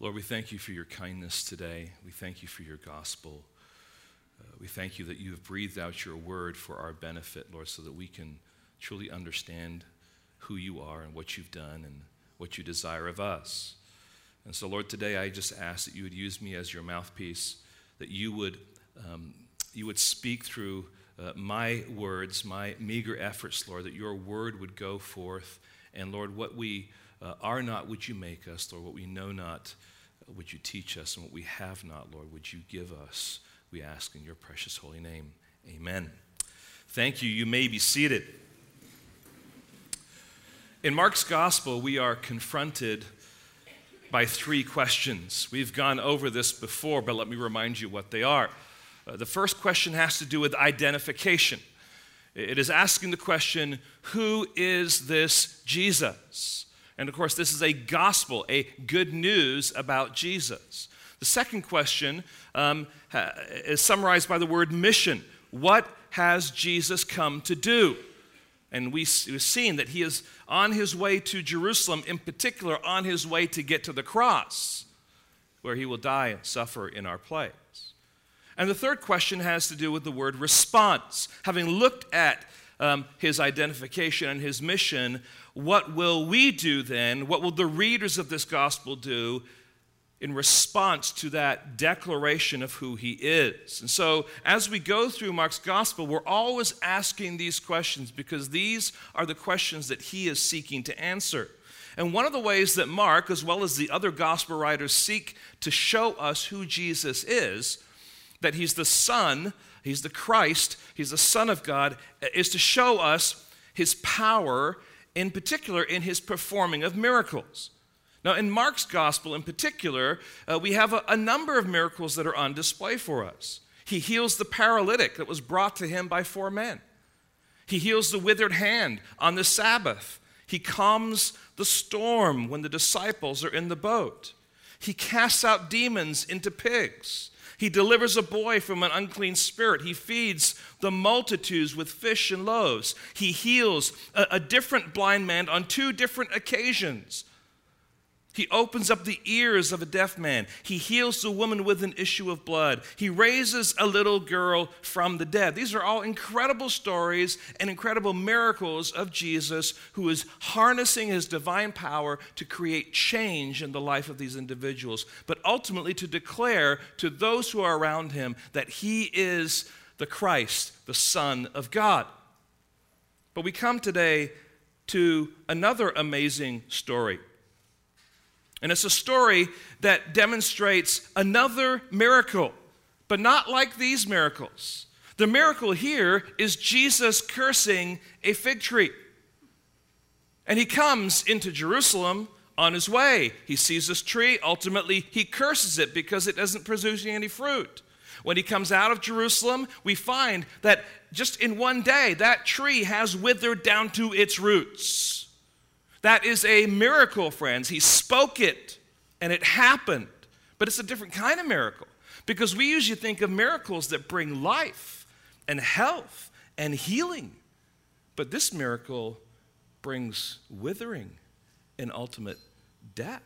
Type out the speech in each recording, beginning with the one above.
Lord, we thank you for your kindness today. We thank you for your gospel. Uh, we thank you that you have breathed out your word for our benefit, Lord, so that we can truly understand who you are and what you've done and what you desire of us. And so, Lord, today I just ask that you would use me as your mouthpiece, that you would, um, you would speak through uh, my words, my meager efforts, Lord, that your word would go forth. And, Lord, what we uh, are not, would you make us, Lord? What we know not, uh, would you teach us? And what we have not, Lord, would you give us? We ask in your precious holy name. Amen. Thank you. You may be seated. In Mark's gospel, we are confronted by three questions. We've gone over this before, but let me remind you what they are. Uh, the first question has to do with identification. It is asking the question, Who is this Jesus? And of course, this is a gospel, a good news about Jesus. The second question um, is summarized by the word mission. What has Jesus come to do? And we, we've seen that he is on his way to Jerusalem, in particular, on his way to get to the cross, where he will die and suffer in our place. And the third question has to do with the word response. Having looked at um, his identification and his mission, what will we do then? What will the readers of this gospel do in response to that declaration of who he is. And so, as we go through Mark's gospel, we're always asking these questions because these are the questions that he is seeking to answer. And one of the ways that Mark, as well as the other gospel writers, seek to show us who Jesus is, that he's the Son, he's the Christ, he's the Son of God, is to show us his power, in particular in his performing of miracles. Now, in Mark's gospel in particular, uh, we have a, a number of miracles that are on display for us. He heals the paralytic that was brought to him by four men. He heals the withered hand on the Sabbath. He calms the storm when the disciples are in the boat. He casts out demons into pigs. He delivers a boy from an unclean spirit. He feeds the multitudes with fish and loaves. He heals a, a different blind man on two different occasions. He opens up the ears of a deaf man. He heals the woman with an issue of blood. He raises a little girl from the dead. These are all incredible stories and incredible miracles of Jesus who is harnessing his divine power to create change in the life of these individuals, but ultimately to declare to those who are around him that he is the Christ, the Son of God. But we come today to another amazing story. And it's a story that demonstrates another miracle, but not like these miracles. The miracle here is Jesus cursing a fig tree. And he comes into Jerusalem on his way. He sees this tree. Ultimately, he curses it because it isn't producing any fruit. When he comes out of Jerusalem, we find that just in one day, that tree has withered down to its roots. That is a miracle, friends. He spoke it and it happened. But it's a different kind of miracle because we usually think of miracles that bring life and health and healing. But this miracle brings withering and ultimate death.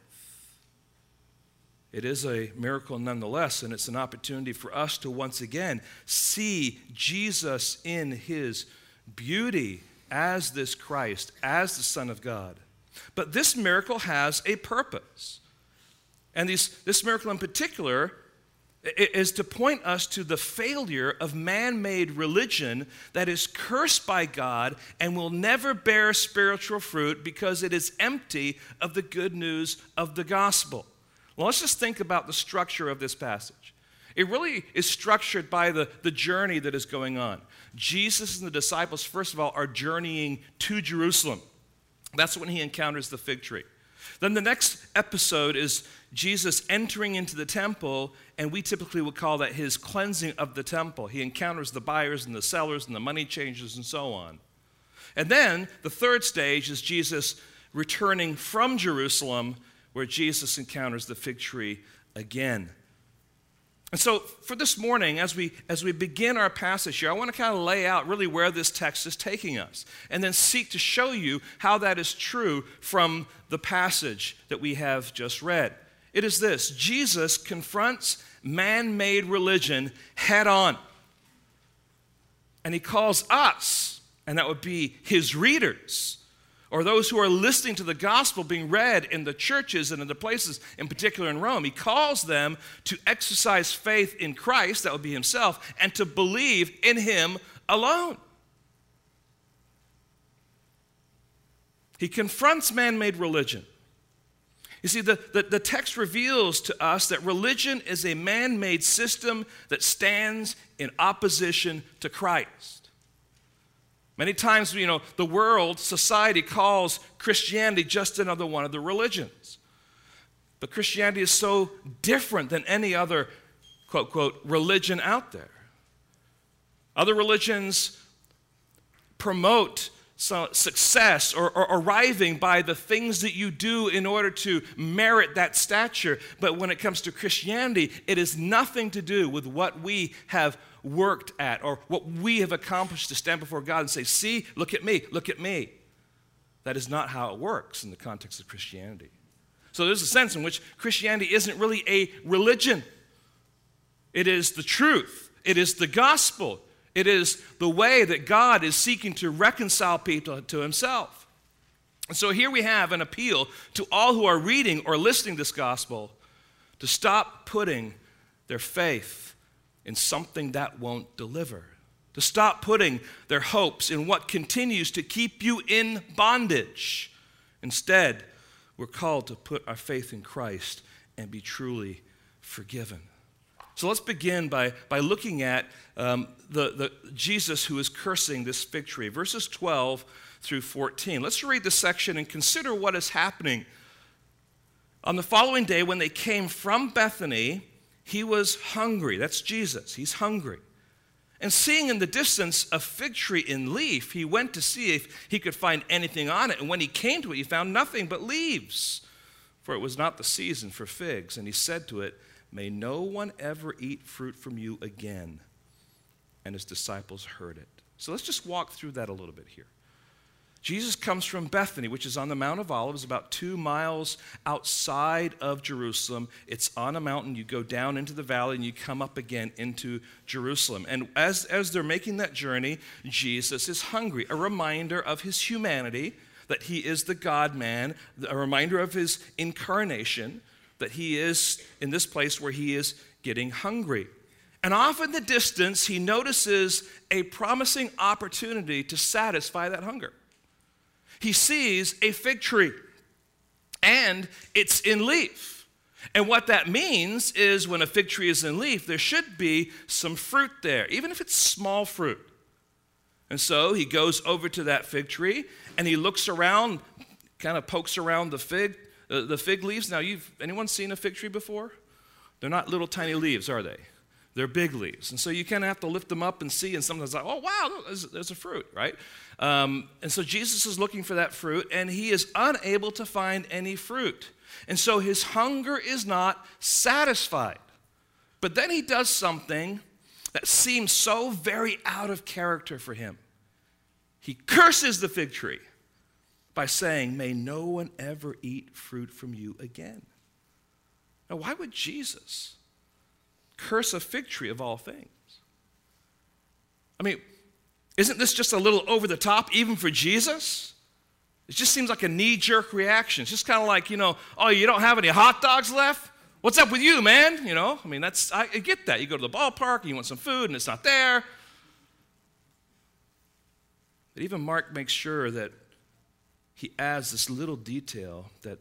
It is a miracle nonetheless, and it's an opportunity for us to once again see Jesus in his beauty as this Christ, as the Son of God. But this miracle has a purpose. And these, this miracle in particular is to point us to the failure of man made religion that is cursed by God and will never bear spiritual fruit because it is empty of the good news of the gospel. Well, let's just think about the structure of this passage. It really is structured by the, the journey that is going on. Jesus and the disciples, first of all, are journeying to Jerusalem. That's when he encounters the fig tree. Then the next episode is Jesus entering into the temple, and we typically would call that his cleansing of the temple. He encounters the buyers and the sellers and the money changers and so on. And then the third stage is Jesus returning from Jerusalem, where Jesus encounters the fig tree again. And so for this morning, as we, as we begin our passage here, I want to kind of lay out really where this text is taking us and then seek to show you how that is true from the passage that we have just read. It is this Jesus confronts man made religion head on. And he calls us, and that would be his readers, or those who are listening to the gospel being read in the churches and in the places, in particular in Rome, he calls them to exercise faith in Christ, that would be himself, and to believe in him alone. He confronts man made religion. You see, the, the, the, text reveals to us that religion is a man made system that stands in opposition to Christ. Many times, you know, the world, society calls Christianity just another one of the religions. But Christianity is so different than any other, quote, quote, religion out there. Other religions promote success or, or, arriving by the things that you do in order to merit that stature. But when it comes to Christianity, it is nothing to do with what we have worked at or what we have accomplished to stand before God and say, See, look at me, look at me. That is not how it works in the context of Christianity. So there's a sense in which Christianity isn't really a religion, it is the truth, it is the gospel. It is the way that God is seeking to reconcile people to himself. And so here we have an appeal to all who are reading or listening this gospel to stop putting their faith in something that won't deliver, to stop putting their hopes in what continues to keep you in bondage. Instead, we're called to put our faith in Christ and be truly forgiven. So let's begin by, by looking at um, the, the Jesus who is cursing this fig tree, verses 12 through 14. Let's read the section and consider what is happening. On the following day, when they came from Bethany, he was hungry. That's Jesus. He's hungry. And seeing in the distance a fig tree in leaf, he went to see if he could find anything on it. And when he came to it, he found nothing but leaves, for it was not the season for figs. And he said to it, May no one ever eat fruit from you again. And his disciples heard it. So let's just walk through that a little bit here. Jesus comes from Bethany, which is on the Mount of Olives, about two miles outside of Jerusalem. It's on a mountain. You go down into the valley and you come up again into Jerusalem. And as, as they're making that journey, Jesus is hungry, a reminder of his humanity, that he is the God man, a reminder of his incarnation, that he is in this place where he is getting hungry. And off in the distance, he notices a promising opportunity to satisfy that hunger he sees a fig tree and it's in leaf. And what that means is when a fig tree is in leaf, there should be some fruit there, even if it's small fruit. And so he goes over to that fig tree and he looks around, kind of pokes around the fig, uh, the fig leaves. Now, you've anyone seen a fig tree before? They're not little tiny leaves, are they? They're big leaves. And so you kind of have to lift them up and see, and sometimes like, oh, wow, there's, there's a fruit, right? Um, and so Jesus is looking for that fruit, and he is unable to find any fruit. And so his hunger is not satisfied. But then he does something that seems so very out of character for him. He curses the fig tree by saying, May no one ever eat fruit from you again. Now, why would Jesus? curse a fig tree of all things. I mean, isn't this just a little over the top even for Jesus? It just seems like a knee jerk reaction. It's just kind of like, you know, oh, you don't have any hot dogs left? What's up with you, man? You know, I mean, that's, I get that. You go to the ballpark and you want some food and it's not there. But even Mark makes sure that he adds this little detail that,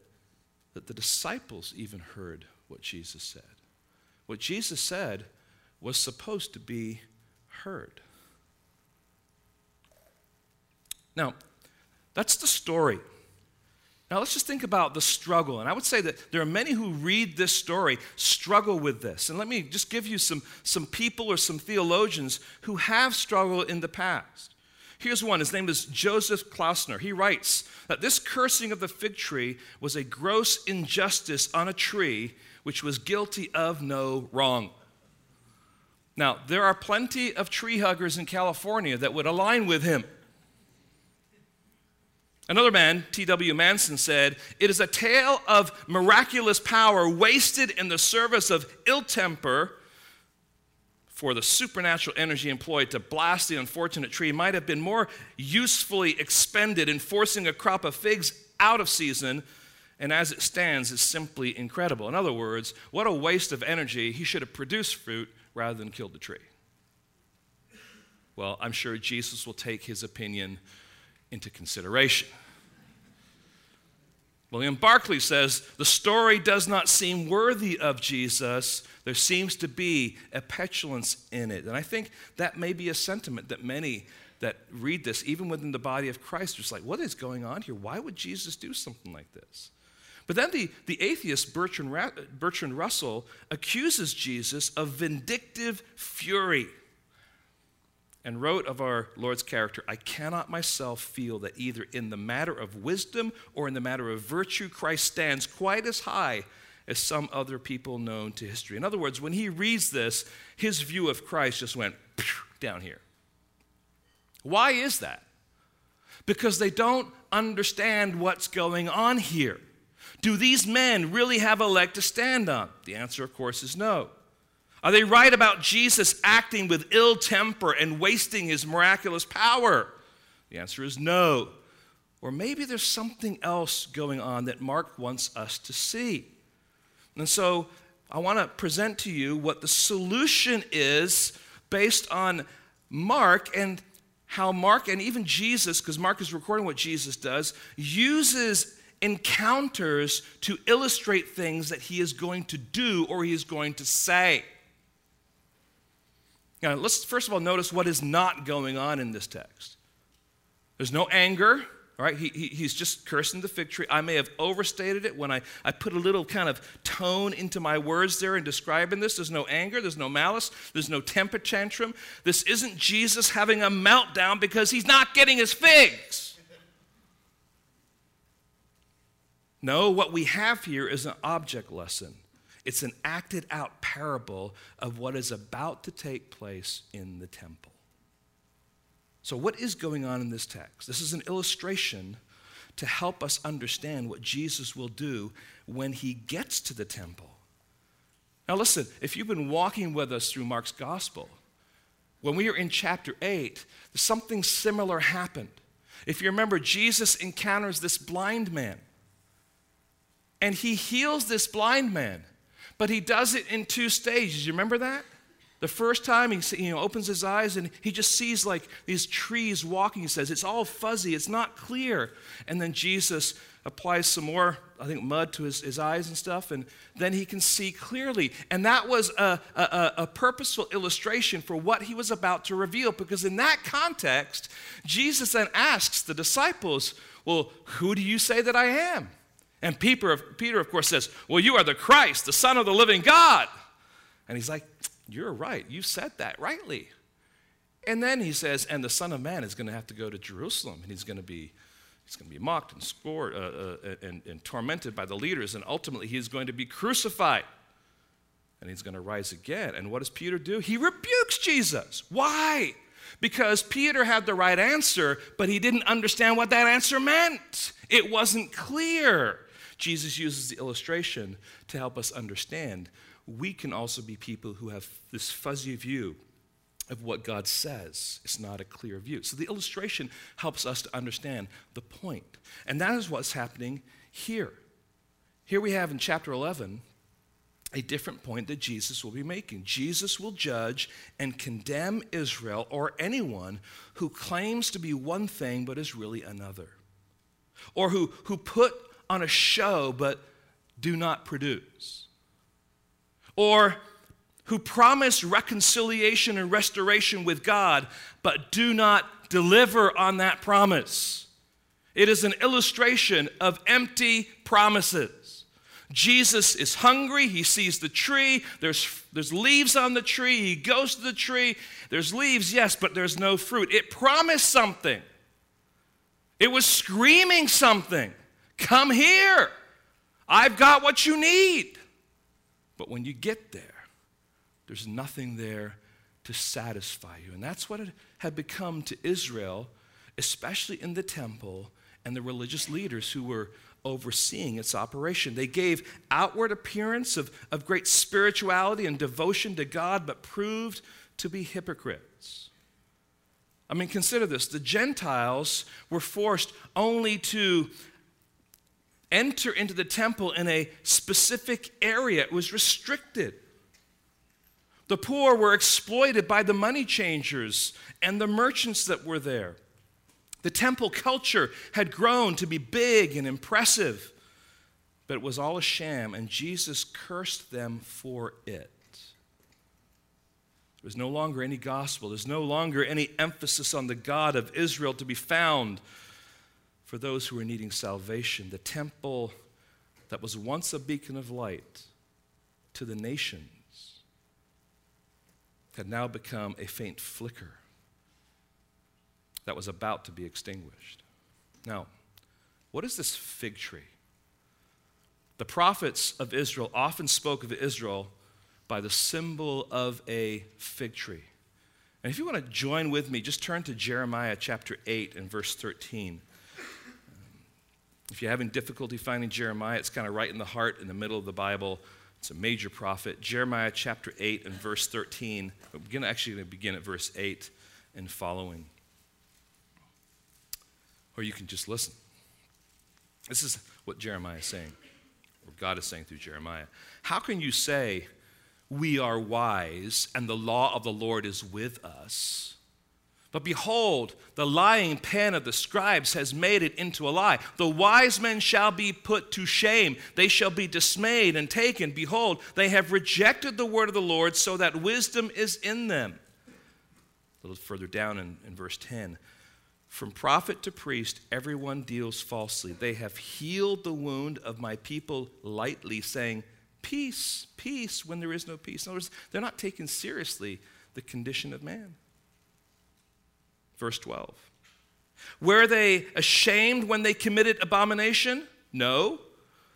that the disciples even heard what Jesus said. What Jesus said was supposed to be heard. Now, that's the story. Now, let's just think about the struggle. And I would say that there are many who read this story struggle with this. And let me just give you some, some people or some theologians who have struggled in the past. Here's one. His name is Joseph Klausner. He writes that this cursing of the fig tree was a gross injustice on a tree which was guilty of no wrong. Now, there are plenty of tree huggers in California that would align with him. Another man, T.W. Manson, said, It is a tale of miraculous power wasted in the service of ill temper, for the supernatural energy employed to blast the unfortunate tree might have been more usefully expended in forcing a crop of figs out of season, and as it stands, is simply incredible. In other words, what a waste of energy. He should have produced fruit rather than killed the tree. Well, I'm sure Jesus will take his opinion into consideration. William Barclay says the story does not seem worthy of Jesus. There seems to be a petulance in it. And I think that may be a sentiment that many that read this, even within the body of Christ, are just like, what is going on here? Why would Jesus do something like this? But then the, the atheist Bertrand, Bertrand Russell accuses Jesus of vindictive fury and wrote of our Lord's character I cannot myself feel that either in the matter of wisdom or in the matter of virtue, Christ stands quite as high as some other people known to history. In other words, when he reads this, his view of Christ just went down here. Why is that? Because they don't understand what's going on here. Do these men really have a leg to stand on? The answer, of course, is no. Are they right about Jesus acting with ill temper and wasting his miraculous power? The answer is no. Or maybe there's something else going on that Mark wants us to see. And so I want to present to you what the solution is based on Mark and how Mark and even Jesus, because Mark is recording what Jesus does, uses encounters to illustrate things that he is going to do or he is going to say. Now, let's first of all notice what is not going on in this text. There's no anger, all right? He, he, he's just cursing the fig tree. I may have overstated it when I, I put a little kind of tone into my words there in describing this. There's no anger, there's no malice, there's no temper tantrum. This isn't Jesus having a meltdown because he's not getting his figs. No, what we have here is an object lesson. It's an acted out parable of what is about to take place in the temple. So, what is going on in this text? This is an illustration to help us understand what Jesus will do when he gets to the temple. Now, listen, if you've been walking with us through Mark's gospel, when we are in chapter 8, something similar happened. If you remember, Jesus encounters this blind man, and he heals this blind man. But he does it in two stages. You remember that? The first time he you know, opens his eyes and he just sees like these trees walking. He says, It's all fuzzy, it's not clear. And then Jesus applies some more, I think, mud to his, his eyes and stuff, and then he can see clearly. And that was a, a, a purposeful illustration for what he was about to reveal, because in that context, Jesus then asks the disciples, Well, who do you say that I am? And Peter, Peter, of course, says, Well, you are the Christ, the Son of the living God. And he's like, You're right. You said that rightly. And then he says, And the Son of Man is going to have to go to Jerusalem, and he's going to be. He's going to be mocked and scored uh, uh, and, and tormented by the leaders, and ultimately he's going to be crucified. And he's going to rise again. And what does Peter do? He rebukes Jesus. Why? Because Peter had the right answer, but he didn't understand what that answer meant. It wasn't clear. Jesus uses the illustration to help us understand we can also be people who have this fuzzy view of what God says. It's not a clear view. So the illustration helps us to understand the point. And that is what's happening here. Here we have in chapter 11 a different point that Jesus will be making. Jesus will judge and condemn Israel or anyone who claims to be one thing but is really another, or who, who put on a show but do not produce, or who promise reconciliation and restoration with God but do not deliver on that promise. It is an illustration of empty promises. Jesus is hungry. He sees the tree. There's, there's leaves on the tree. He goes to the tree. There's leaves, yes, but there's no fruit. It promised something, it was screaming something. Come here. I've got what you need. But when you get there, there's nothing there to satisfy you. And that's what it had become to Israel, especially in the temple and the religious leaders who were overseeing its operation. They gave outward appearance of, of great spirituality and devotion to God, but proved to be hypocrites. I mean, consider this the Gentiles were forced only to enter into the temple in a specific area, it was restricted. The poor were exploited by the money changers and the merchants that were there. The temple culture had grown to be big and impressive, but it was all a sham, and Jesus cursed them for it. There's no longer any gospel. There's no longer any emphasis on the God of Israel to be found for those who are needing salvation. The temple that was once a beacon of light to the nations had now become a faint flicker that was about to be extinguished. Now, what is this fig tree? The prophets of Israel often spoke of Israel by the symbol of a fig tree. And if you want to join with me, just turn to Jeremiah chapter 8 and verse 13. If you're having difficulty finding Jeremiah, it's kind of right in the heart, in the middle of the Bible. It's a major prophet. Jeremiah chapter 8 and verse 13. We're going to actually begin at verse 8 and following or you can just listen. This is what Jeremiah is saying, or God is saying through Jeremiah. How can you say, We are wise, and the law of the Lord is with us? But behold, the lying pen of the scribes has made it into a lie. The wise men shall be put to shame. They shall be dismayed and taken. Behold, they have rejected the word of the Lord, so that wisdom is in them. A little further down in, in verse 10 from prophet to priest, everyone deals falsely. They have healed the wound of my people lightly, saying, Peace, peace, when there is no peace. In other words, they're not taking seriously the condition of man. Verse 12. Were they ashamed when they committed abomination? No.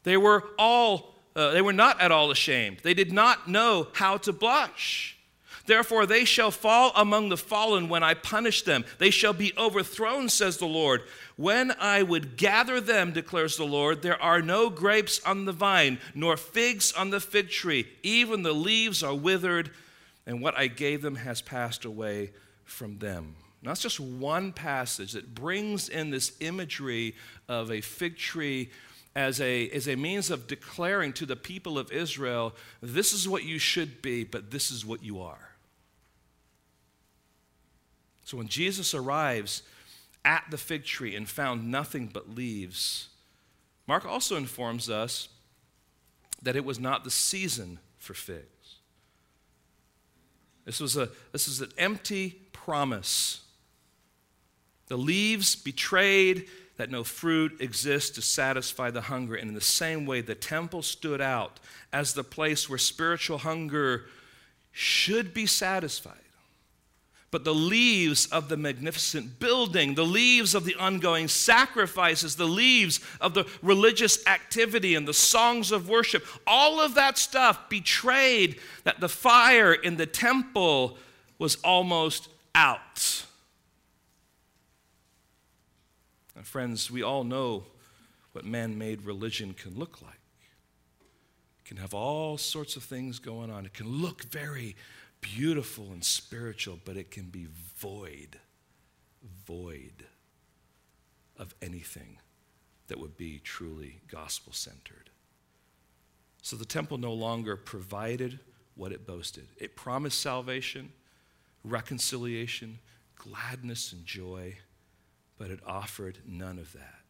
They were all uh, they were not at all ashamed. They did not know how to blush. Therefore, they shall fall among the fallen when I punish them. They shall be overthrown, says the Lord. When I would gather them, declares the Lord, there are no grapes on the vine, nor figs on the fig tree. Even the leaves are withered, and what I gave them has passed away from them. Now, that's just one passage that brings in this imagery of a fig tree as a, as a means of declaring to the people of Israel, this is what you should be, but this is what you are. So when Jesus arrives at the fig tree and found nothing but leaves, Mark also informs us that it was not the season for figs. This was, a, this was an empty promise. The leaves betrayed that no fruit exists to satisfy the hunger. And in the same way, the temple stood out as the place where spiritual hunger should be satisfied but the leaves of the magnificent building, the leaves of the ongoing sacrifices, the leaves of the religious activity and the songs of worship, all of that stuff betrayed that the fire in the temple was almost out. And friends, we all know what man made religion can look like. It can have all sorts of things going on. It can look very beautiful and spiritual, but it can be void, void of anything that would be truly gospel centered. So the temple no longer provided what it boasted. It promised salvation, reconciliation, gladness, and joy, but it offered none of that.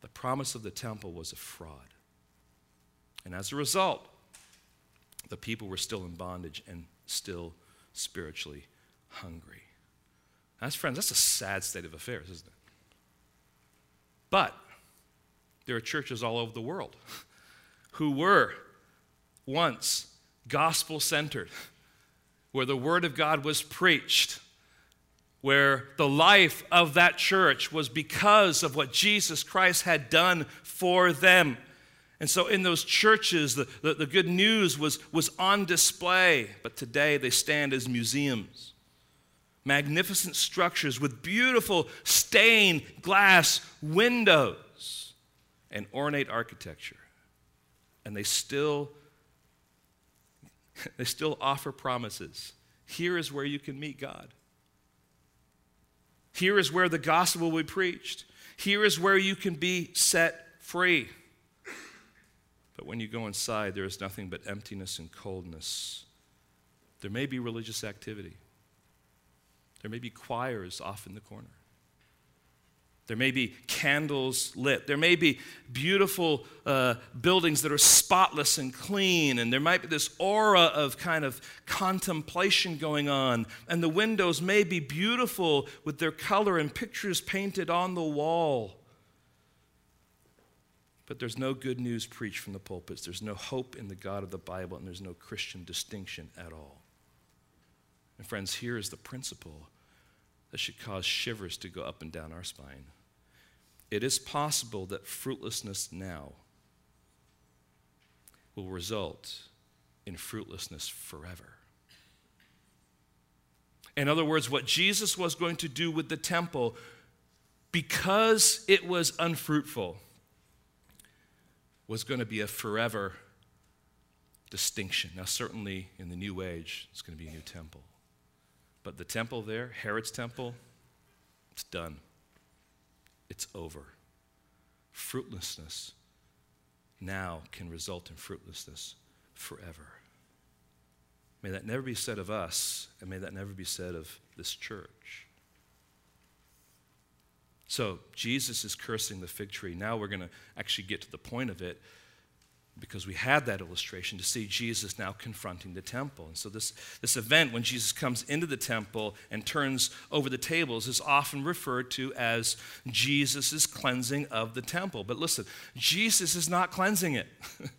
The promise of the temple was a fraud. And as a result, the people were still in bondage and still spiritually hungry. That's, friends, that's a sad state of affairs, isn't it? But there are churches all over the world who were once gospel centered, where the Word of God was preached, where the life of that church was because of what Jesus Christ had done for them. And so in those churches, the, the, the, good news was, was on display, but today they stand as museums. magnificent structures with beautiful stained glass windows and ornate architecture. And they still they still offer promises. Here is where you can meet God. Here is where the gospel will be preached. Here is where you can be set free. But when you go inside, there is nothing but emptiness and coldness. There may be religious activity. There may be choirs off in the corner. There may be candles lit. There may be beautiful uh, buildings that are spotless and clean. And there might be this aura of kind of contemplation going on. And the windows may be beautiful with their color and pictures painted on the wall. But there's no good news preached from the pulpits. There's no hope in the God of the Bible, and there's no Christian distinction at all. And, friends, here is the principle that should cause shivers to go up and down our spine. It is possible that fruitlessness now will result in fruitlessness forever. In other words, what Jesus was going to do with the temple, because it was unfruitful, was going to be a forever distinction. Now, certainly in the new age, it's going to be a new temple. But the temple there, Herod's temple, it's done it's over. Fruitlessness now can result in fruitlessness forever. May that never be said of us, and may that never be said of this church. So, Jesus is cursing the fig tree. Now we're going to actually get to the point of it because we had that illustration to see Jesus now confronting the temple. And so, this, this event, when Jesus comes into the temple and turns over the tables, is often referred to as Jesus' cleansing of the temple. But listen, Jesus is not cleansing it,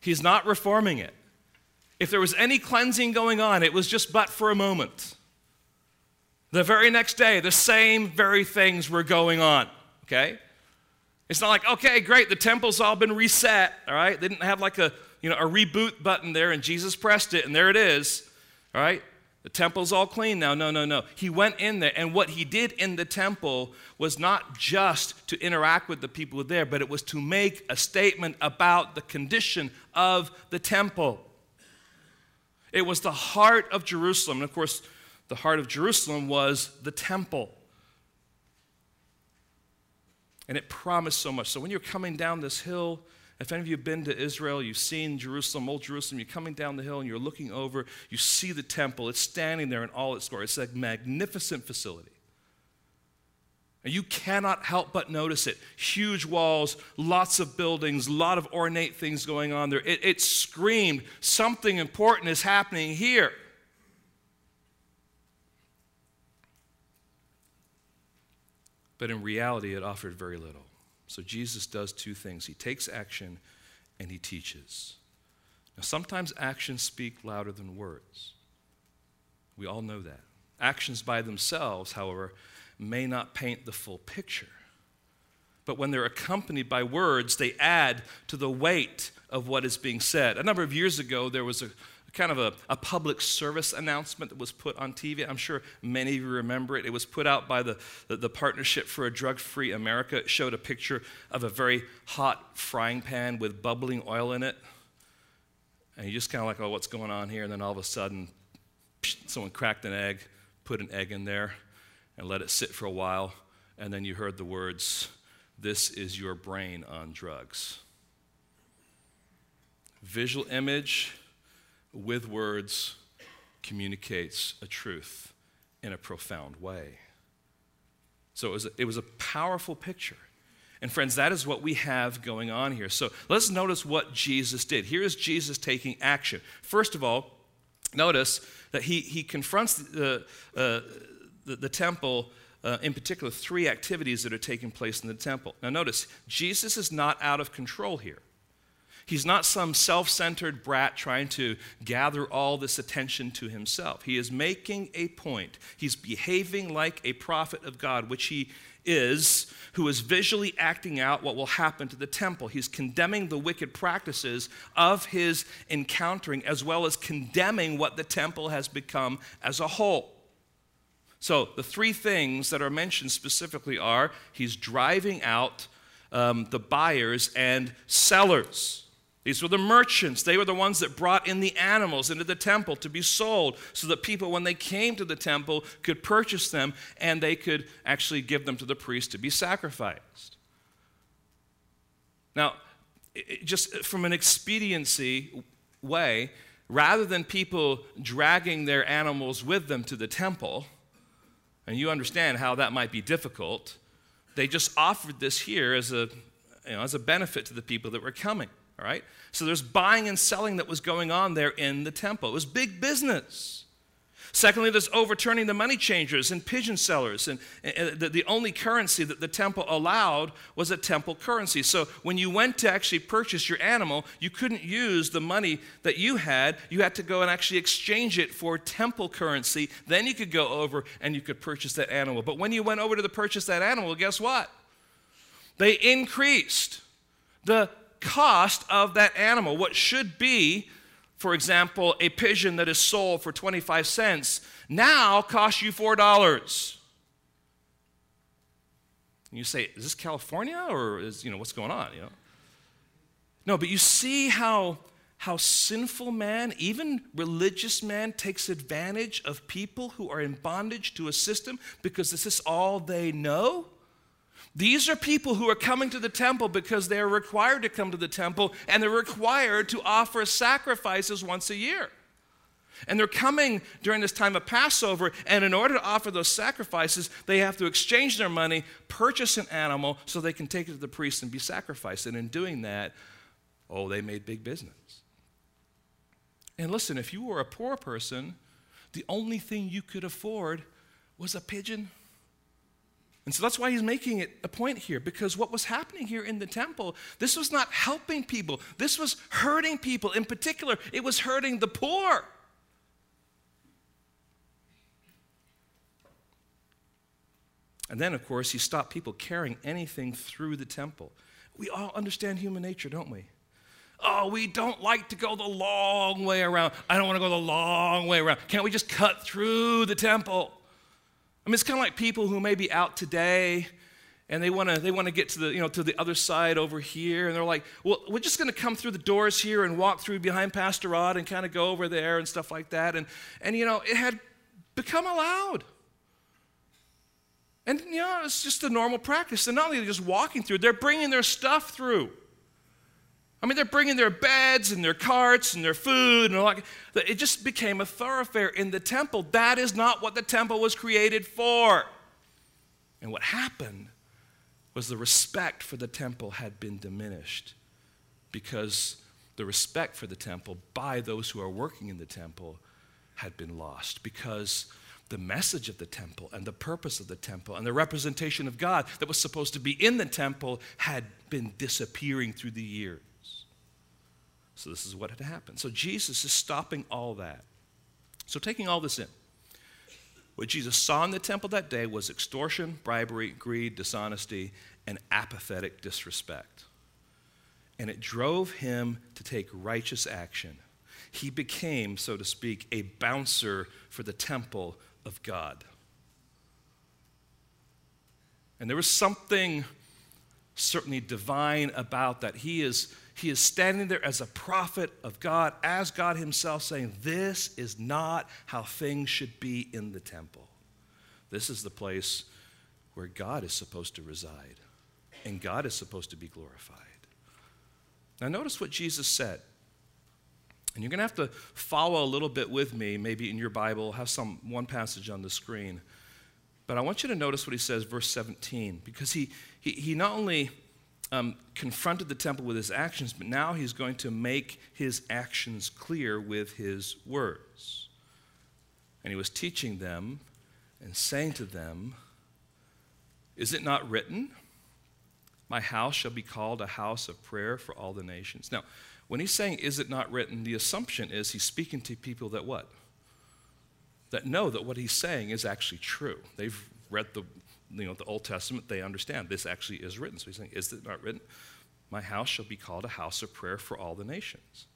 He's not reforming it. If there was any cleansing going on, it was just but for a moment. The very next day, the same very things were going on, okay? It's not like, okay, great, the temple's all been reset, all right? They didn't have like a, you know, a reboot button there and Jesus pressed it and there it is, all right? The temple's all clean now. No, no, no. He went in there, and what he did in the temple was not just to interact with the people there, but it was to make a statement about the condition of the temple. It was the heart of Jerusalem. And of course, the heart of Jerusalem was the temple. And it promised so much. So when you're coming down this hill, if any of you have been to Israel, you've seen Jerusalem, Old Jerusalem, you're coming down the hill and you're looking over, you see the temple. It's standing there in all its glory. It's a magnificent facility. And you cannot help but notice it. Huge walls, lots of buildings, a lot of ornate things going on there. It, it screamed something important is happening here. But in reality, it offered very little. So Jesus does two things he takes action and he teaches. Now, sometimes actions speak louder than words. We all know that. Actions by themselves, however, may not paint the full picture. But when they're accompanied by words, they add to the weight of what is being said. A number of years ago, there was a kind of a, a public service announcement that was put on TV. I'm sure many of you remember it. It was put out by the, the, the Partnership for a Drug Free America. It showed a picture of a very hot frying pan with bubbling oil in it. And you just kind of like, oh, what's going on here? And then all of a sudden, someone cracked an egg, put an egg in there, and let it sit for a while. And then you heard the words, This is your brain on drugs. Visual image with words communicates a truth in a profound way. So it was a, it was a powerful picture. And friends, that is what we have going on here. So let's notice what Jesus did. Here is Jesus taking action. First of all, notice that he, he confronts the, uh, the, the, temple, uh, in particular, three activities that are taking place in the temple. Now, notice, Jesus is not out of control here. He's not some self centered brat trying to gather all this attention to himself. He is making a point. He's behaving like a prophet of God, which he is, who is visually acting out what will happen to the temple. He's condemning the wicked practices of his encountering, as well as condemning what the temple has become as a whole. So, the three things that are mentioned specifically are he's driving out um, the buyers and sellers. These were the merchants. They were the ones that brought in the animals into the temple to be sold so that people, when they came to the temple, could purchase them and they could actually give them to the priest to be sacrificed. Now, just from an expediency way, rather than people dragging their animals with them to the temple, and you understand how that might be difficult, they just offered this here as a, you know, as a benefit to the people that were coming. All right? So there's buying and selling that was going on there in the temple. It was big business. Secondly, there's overturning the money changers and pigeon sellers. And, and the, the, only currency that the temple allowed was a temple currency. So when you went to actually purchase your animal, you couldn't use the money that you had. You had to go and actually exchange it for temple currency. Then you could go over and you could purchase that animal. But when you went over to the purchase that animal, guess what? They increased the cost of that animal. What should be, for example, a pigeon that is sold for 25 cents now costs you $4. And you say, is this California or is, you know, what's going on, you know? No, but you see how how sinful man, even religious man, takes advantage of people who are in bondage to a system because this is all they know? These are people who are coming to the temple because they are required to come to the temple and they're required to offer sacrifices once a year. And they're coming during this time of Passover, and in order to offer those sacrifices, they have to exchange their money, purchase an animal so they can take it to the priest and be sacrificed. And in doing that, oh, they made big business. And listen, if you were a poor person, the only thing you could afford was a pigeon and so that's why he's making it a point here, because what was happening here in the temple, this was not helping people, this was hurting people. In particular, it was hurting the poor. And then, of course, he stopped people carrying anything through the temple. We all understand human nature, don't we? Oh, we don't like to go the long way around. I don't want to go the long way around. Can't we just cut through the temple? I mean, it's kind of like people who may be out today and they want to they want to get to the you know to the other side over here and they're like well we're just going to come through the doors here and walk through behind pastor rod and kind of go over there and stuff like that. And and you know it had become allowed. And you know it's just a normal practice. And not only just walking through they're bringing their stuff through I mean, they're bringing their beds and their carts and their food, and like it just became a thoroughfare in the temple. That is not what the temple was created for. And what happened was the respect for the temple had been diminished because the respect for the temple by those who are working in the temple had been lost because the message of the temple and the purpose of the temple and the representation of God that was supposed to be in the temple had been disappearing through the years. So, this is what had happened. So, Jesus is stopping all that. So, taking all this in, what Jesus saw in the temple that day was extortion, bribery, greed, dishonesty, and apathetic disrespect. And it drove him to take righteous action. He became, so to speak, a bouncer for the temple of God. And there was something certainly divine about that. He is he is standing there as a prophet of God, as God Himself, saying, This is not how things should be in the temple. This is the place where God is supposed to reside, and God is supposed to be glorified. Now, notice what Jesus said. And you're going to have to follow a little bit with me, maybe in your Bible, have some one passage on the screen. But I want you to notice what he says, verse 17, because he, he, he not only um, confronted the temple with his actions, but now he's going to make his actions clear with his words. And he was teaching them and saying to them, Is it not written, My house shall be called a house of prayer for all the nations. Now, when he's saying, Is it not written? the assumption is he's speaking to people that what? That know that what he's saying is actually true. They've read the, you know, the Old Testament, they understand this actually is written. So he's saying, Is it not written? My house shall be called a house of prayer for all the nations.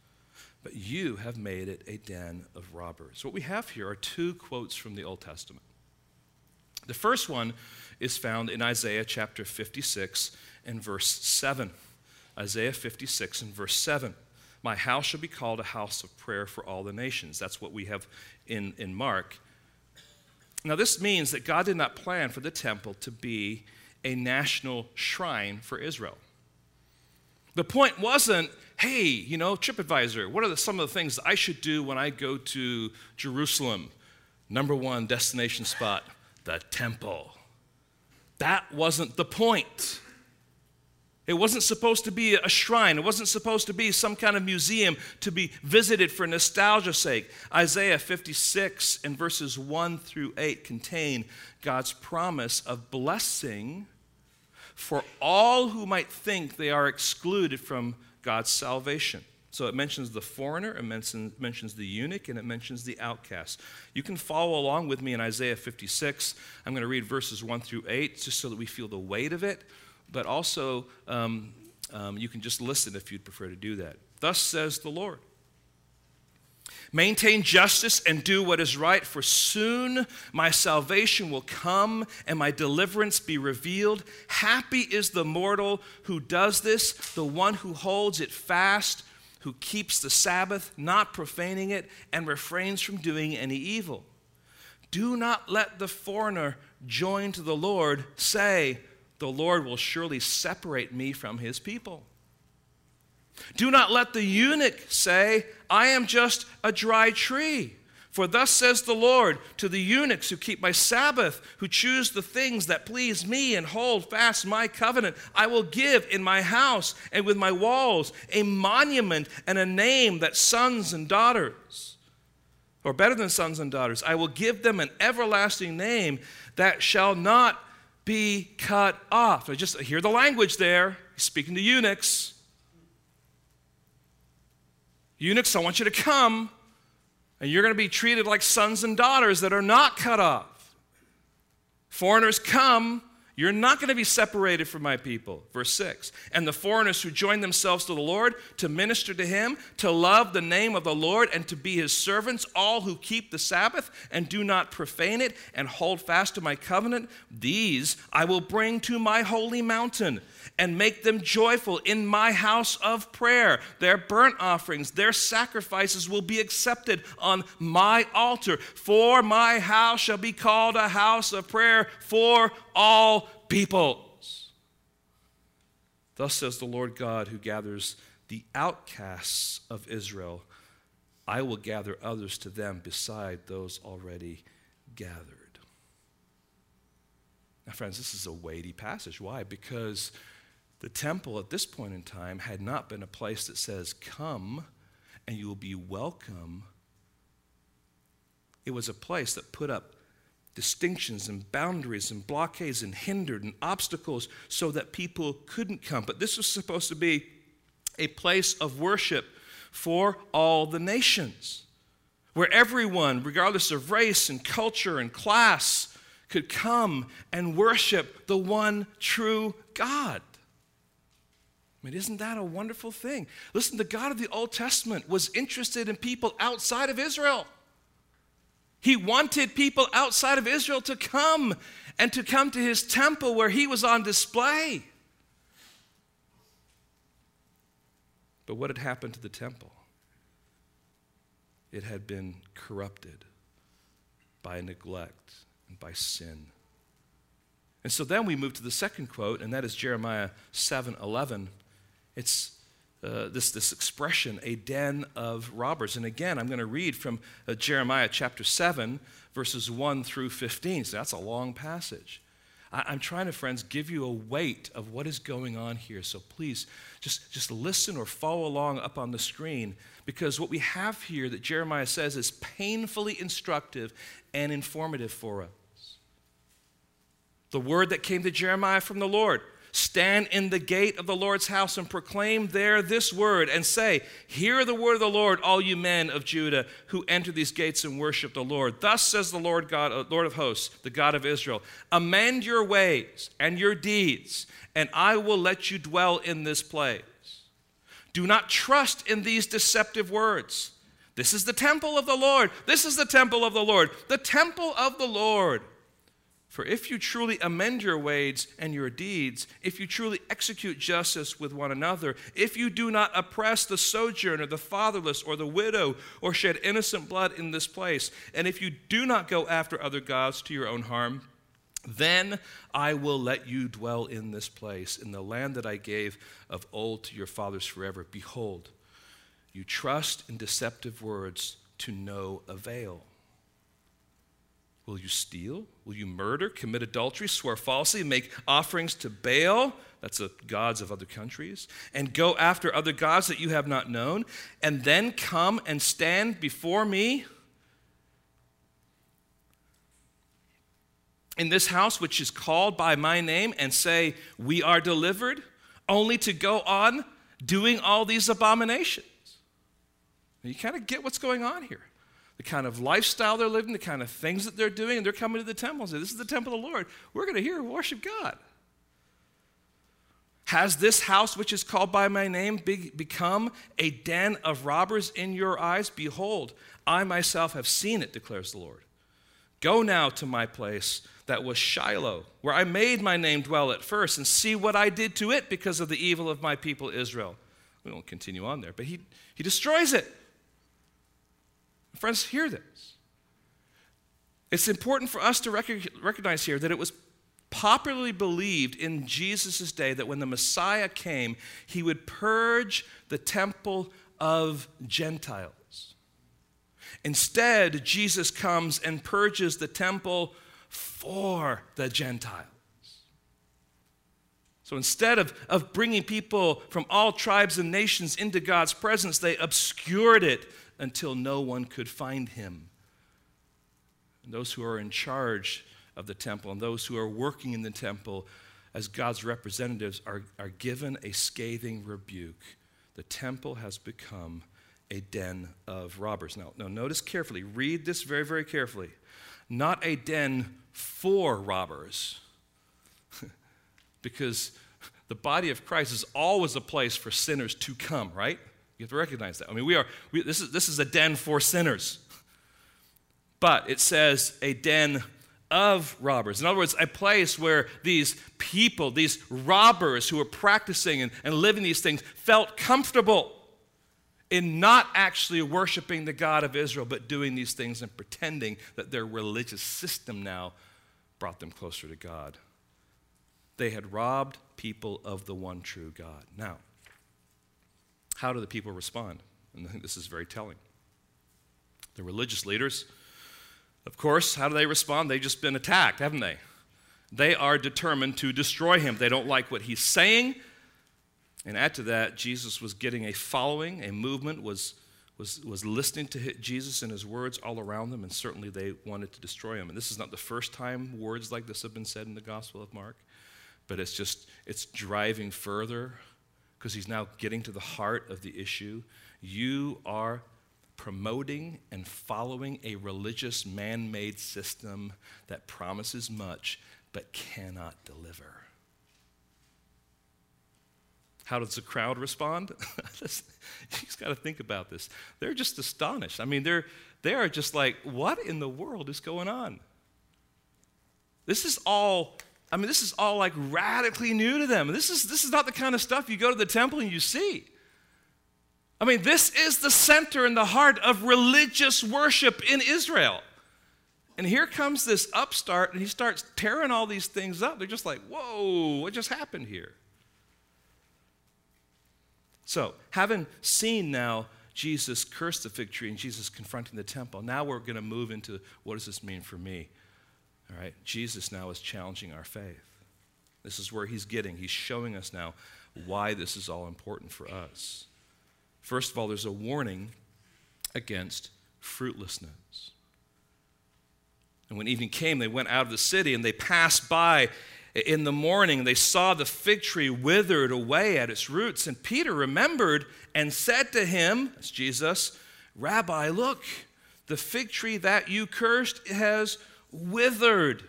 But you have made it a den of robbers. What we have here are two quotes from the Old Testament. The first one is found in Isaiah chapter 56 and verse 7. Isaiah 56 and verse 7. My house shall be called a house of prayer for all the nations. That's what we have in, in Mark. Now, this means that God did not plan for the temple to be a national shrine for Israel. The point wasn't, hey, you know, TripAdvisor, what are the, some of the things I should do when I go to Jerusalem? Number one destination spot, the temple. That wasn't the point. It wasn't supposed to be a shrine. It wasn't supposed to be some kind of museum to be visited for nostalgia's sake. Isaiah 56 and verses 1 through 8 contain God's promise of blessing for all who might think they are excluded from God's salvation. So it mentions the foreigner, it mentions, the eunuch, and it mentions the outcast. You can follow along with me in Isaiah 56. I'm going to read verses 1 through 8 just so that we feel the weight of it but also um, um, you can just listen if you'd prefer to do that. Thus says the Lord. Maintain justice and do what is right, for soon my salvation will come and my deliverance be revealed. Happy is the mortal who does this, the one who holds it fast, who keeps the Sabbath, not profaning it, and refrains from doing any evil. Do not let the foreigner join to the Lord say, the Lord will surely separate me from his people. Do not let the eunuch say, I am just a dry tree. For thus says the Lord to the eunuchs who keep my Sabbath, who choose the things that please me and hold fast my covenant, I will give in my house and with my walls a monument and a name that sons and daughters, or better than sons and daughters, I will give them an everlasting name that shall not be cut off. I just hear the language there. He's speaking to eunuchs. Eunuchs, I want you to come, and you're going to be treated like sons and daughters that are not cut off. Foreigners come, you're not going to be separated from my people. Verse 6. And the foreigners who join themselves to the Lord to minister to him, to love the name of the Lord, and to be his servants, all who keep the Sabbath and do not profane it and hold fast to my covenant, these I will bring to my holy mountain and make them joyful in my house of prayer. Their burnt offerings, their sacrifices will be accepted on my altar. For my house shall be called a house of prayer for all peoples. Thus says the Lord God, who gathers the outcasts of Israel. I will gather others to them beside those already gathered. Now, friends, this is a weighty passage. Why? Because the temple at this point in time had not been a place that says, Come and you will be welcome. It was a place that put up distinctions and boundaries and blockades and hindered and obstacles so that people couldn't come. But this was supposed to be a place of worship for all the nations, where everyone, regardless of race and culture and class, could come and worship the one true God. I mean, isn't that a wonderful thing? Listen, the God of the Old Testament was interested in people outside of Israel. He wanted people outside of Israel to come and to come to his temple where he was on display. But what had happened to the temple? It had been corrupted by neglect and by sin. And so then we move to the second quote, and that is Jeremiah 7 11. It's uh, this, this expression, a den of robbers. And again, I'm going to read from uh, Jeremiah chapter 7, verses 1 through 15. So that's a long passage. I, I'm trying to, friends, give you a weight of what is going on here. So please just, just listen or follow along up on the screen because what we have here that Jeremiah says is painfully instructive and informative for us. The word that came to Jeremiah from the Lord Stand in the gate of the Lord's house and proclaim there this word and say, Hear the word of the Lord, all you men of Judah who enter these gates and worship the Lord. Thus says the Lord God, uh, Lord of hosts, the God of Israel, amend your ways and your deeds, and I will let you dwell in this place. Do not trust in these deceptive words. This is the temple of the Lord. This is the temple of the Lord. The temple of the Lord for if you truly amend your ways and your deeds, if you truly execute justice with one another, if you do not oppress the sojourner, the fatherless, or the widow, or shed innocent blood in this place, and if you do not go after other gods to your own harm, then I will let you dwell in this place, in the land that I gave of old to your fathers forever. Behold, you trust in deceptive words to no avail. Will you steal? Will you murder, commit adultery, swear falsely, make offerings to Baal? That's the gods of other countries. And go after other gods that you have not known, and then come and stand before me in this house, which is called by my name, and say, We are delivered, only to go on doing all these abominations. you kind of get what's going on here the kind of lifestyle they're living, the kind of things that they're doing, and they're coming to the temple and say, This is the temple of the Lord. We're going to hear and worship God. Has this house, which is called by my name, be- become a den of robbers in your eyes? Behold, I myself have seen it, declares the Lord. Go now to my place that was Shiloh, where I made my name dwell at first, and see what I did to it because of the evil of my people Israel. We won't continue on there, but he, he destroys it. Friends, hear this. It's important for us to recognize here that it was popularly believed in Jesus' day that when the Messiah came, he would purge the temple of Gentiles. Instead, Jesus comes and purges the temple for the Gentiles. So instead of, of bringing people from all tribes and nations into God's presence, they obscured it until no one could find him. And those who are in charge of the temple and those who are working in the temple as God's representatives are, are given a scathing rebuke. The temple has become a den of robbers. Now, now, notice carefully, read this very, very carefully. Not a den for robbers, because the body of Christ is always a place for sinners to come, right? You have to recognize that. I mean, we are, we, this, is, this is a den for sinners. But it says a den of robbers. In other words, a place where these people, these robbers who were practicing and, and living these things, felt comfortable in not actually worshiping the God of Israel, but doing these things and pretending that their religious system now brought them closer to God. They had robbed people of the one true God. Now, how do the people respond? And I think this is very telling. The religious leaders, of course, how do they respond? They've just been attacked, haven't they? They are determined to destroy him. They don't like what he's saying. And add to that, Jesus was getting a following, a movement was, was, was listening to Jesus and his words all around them, and certainly they wanted to destroy him. And this is not the first time words like this have been said in the Gospel of Mark, but it's just, it's driving further because he's now getting to the heart of the issue. You are promoting and following a religious man made system that promises much but cannot deliver. How does the crowd respond? You've got to think about this. They're just astonished. I mean, they're, they are just like, what in the world is going on? This is all I mean, this is all like radically new to them. This is, this is not the kind of stuff you go to the temple and you see. I mean, this is the center and the heart of religious worship in Israel. And here comes this upstart, and he starts tearing all these things up. They're just like, whoa, what just happened here? So, having seen now Jesus curse the fig tree and Jesus confronting the temple, now we're going to move into what does this mean for me? All right, Jesus now is challenging our faith. This is where he's getting. He's showing us now why this is all important for us. First of all, there's a warning against fruitlessness. And when evening came, they went out of the city and they passed by In the morning, they saw the fig tree withered away at its roots. And Peter remembered and said to him, as Jesus, Rabbi, look, the fig tree that you cursed has withered.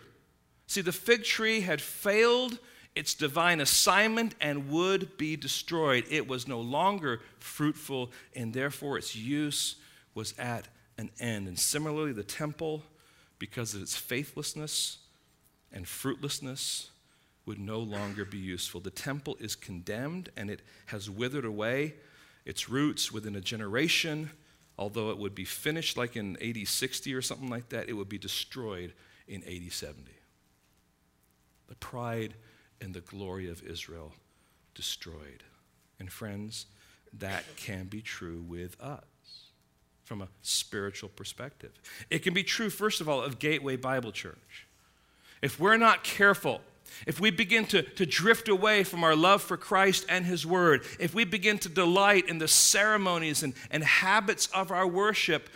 See, the fig tree had failed its divine assignment and would be destroyed. It was no longer fruitful, and therefore its use was at an end. And similarly, the temple, because of its faithlessness and fruitlessness, would no longer be useful. The temple is condemned and it has withered away. Its roots within a generation, although it would be finished like in AD 60 or something like that, it would be destroyed in AD 70. The pride and the glory of Israel destroyed. And friends, that can be true with us from a spiritual perspective. It can be true, first of all, of Gateway Bible Church. If we're not careful, if we begin to, to drift away from our love for Christ and His Word, if we begin to delight in the ceremonies and, and habits of our worship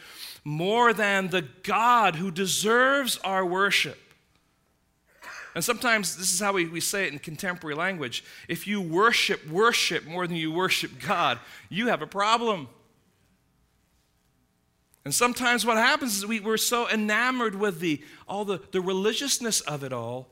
more than the God who deserves our worship, and sometimes this is how we, we say it in contemporary language. If you worship worship more than you worship God, you have a problem. And sometimes what happens is we, we're so enamored with the, all the, the religiousness of it all,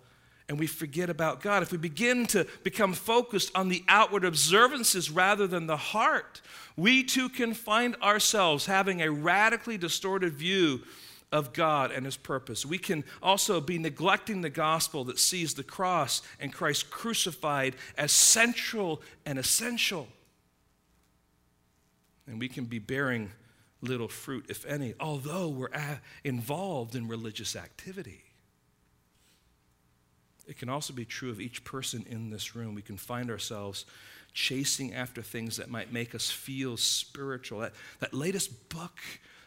and we forget about God. If we begin to become focused on the outward observances rather than the heart, we too can find ourselves having a radically distorted view of God and His purpose. We can also be neglecting the gospel that sees the cross and Christ crucified as central and essential. And we can be bearing little fruit, if any, although we're involved in religious activity. It can also be true of each person in this room. We can find ourselves chasing after things that might make us feel spiritual. That, that latest book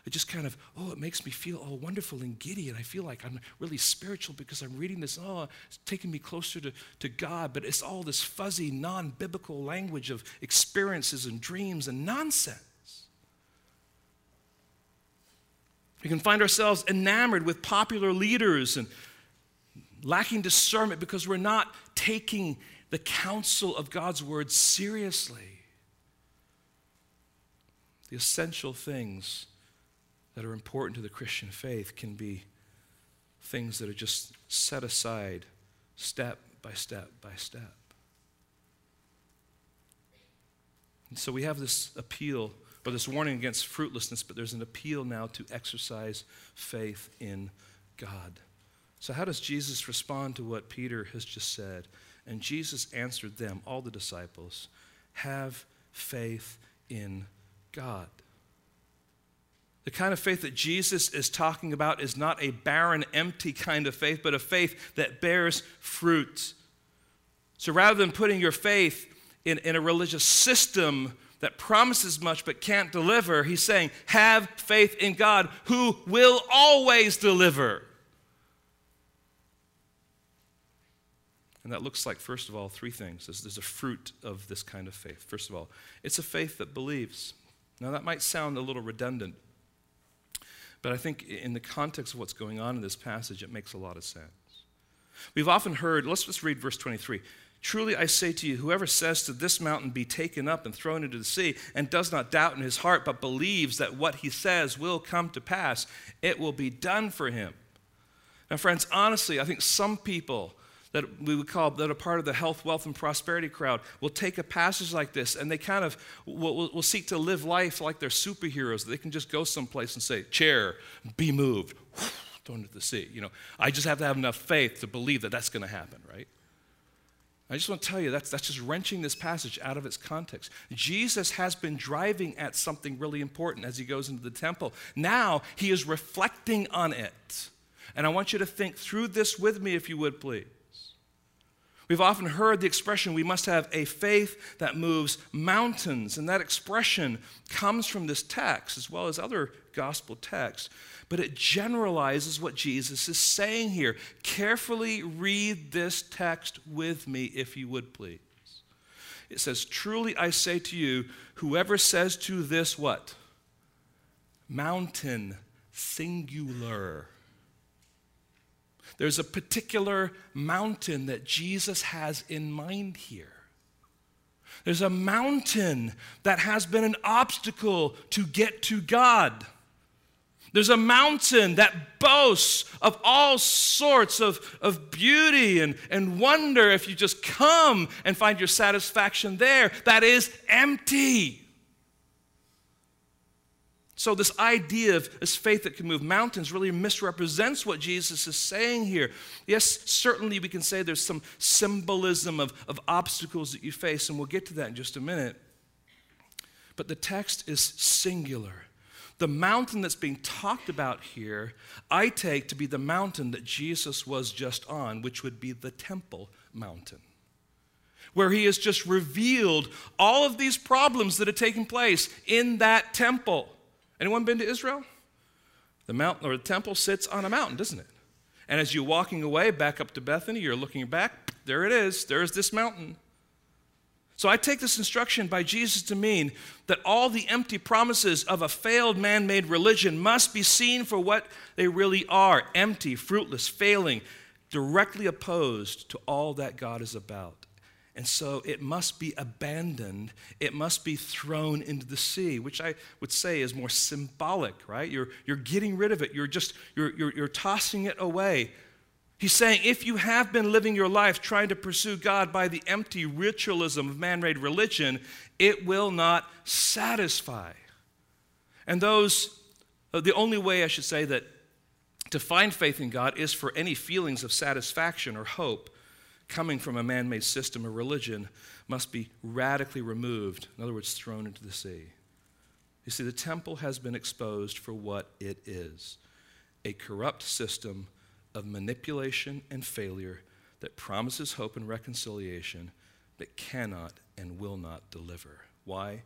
it just kind of, oh, it makes me feel all wonderful and giddy, and I feel like I'm really spiritual because I'm reading this. Oh, it's taking me closer to, to God, but it's all this fuzzy, non biblical language of experiences and dreams and nonsense. We can find ourselves enamored with popular leaders and lacking discernment because we're not taking the counsel of God's word seriously. The essential things that are important to the Christian faith can be things that are just set aside step by step by step. And so we have this appeal, or this warning against fruitlessness, but there's an appeal now to exercise faith in God. So, how does Jesus respond to what Peter has just said? And Jesus answered them, all the disciples, have faith in God. The kind of faith that Jesus is talking about is not a barren, empty kind of faith, but a faith that bears fruit. So rather than putting your faith in, in a religious system that promises much but can't deliver, he's saying, have faith in God who will always deliver. And that looks like, first of all, three things. There's, there's, a fruit of this kind of faith. First of all, it's a faith that believes. Now, that might sound a little redundant, but I think in the context of what's going on in this passage, it makes a lot of sense. We've often heard, let's just read verse 23. Truly I say to you, whoever says to this mountain, be taken up and thrown into the sea, and does not doubt in his heart, but believes that what he says will come to pass, it will be done for him. Now, friends, honestly, I think some people that we would call that are part of the health, wealth, and prosperity crowd will take a passage like this and they kind of will, will, seek to live life like they're superheroes. They can just go someplace and say, chair, be moved, thrown into the sea. You know, I just have to have enough faith to believe that that's going to happen, right? I just want to tell you that's, that's just wrenching this passage out of its context. Jesus has been driving at something really important as he goes into the temple. Now he is reflecting on it. And I want you to think through this with me, if you would, please. We've often heard the expression, we must have a faith that moves mountains. And that expression comes from this text as well as other gospel texts. But it generalizes what Jesus is saying here. Carefully read this text with me, if you would please. It says, Truly I say to you, whoever says to this what? Mountain, singular There's a particular mountain that Jesus has in mind here. There's a mountain that has been an obstacle to get to God. There's a mountain that boasts of all sorts of, of beauty and, and wonder if you just come and find your satisfaction there. That is empty. So, this idea of this faith that can move mountains really misrepresents what Jesus is saying here. Yes, certainly we can say there's some symbolism of, of obstacles that you face, and we'll get to that in just a minute. But the text is singular. The mountain that's being talked about here, I take to be the mountain that Jesus was just on, which would be the Temple Mountain where he has just revealed all of these problems that had taken place in that temple. Anyone been to Israel? The mountain or the temple sits on a mountain, doesn't it? And as you're walking away back up to Bethany, you're looking back, there it is, there's this mountain. So I take this instruction by Jesus to mean that all the empty promises of a failed man made religion must be seen for what they really are empty, fruitless, failing, directly opposed to all that God is about. And so it must be abandoned. It must be thrown into the sea, which I would say is more symbolic, right? You're, you're getting rid of it. You're just, you're, you're, you're tossing it away. He's saying if you have been living your life trying to pursue God by the empty ritualism of man made religion, it will not satisfy. And those, uh, the only way I should say that to find faith in God is for any feelings of satisfaction or hope coming from a man made system of religion must be radically removed, in other words, thrown into the sea. You see, the temple has been exposed for what it is a corrupt system of manipulation and failure that promises hope and reconciliation but cannot and will not deliver. Why?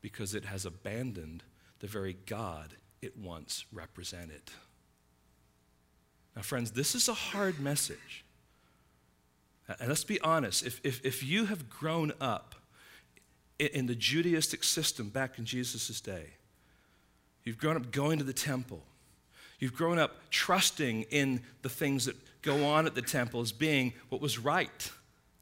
Because it has abandoned the very God it once represented. Now, friends, this is a hard message. Uh, and let's be honest, if, if, if you have grown up in, in the Judaistic system back in Jesus' day, you've grown up going to the temple, you've grown up trusting in the things that go on at the temple as being what was right.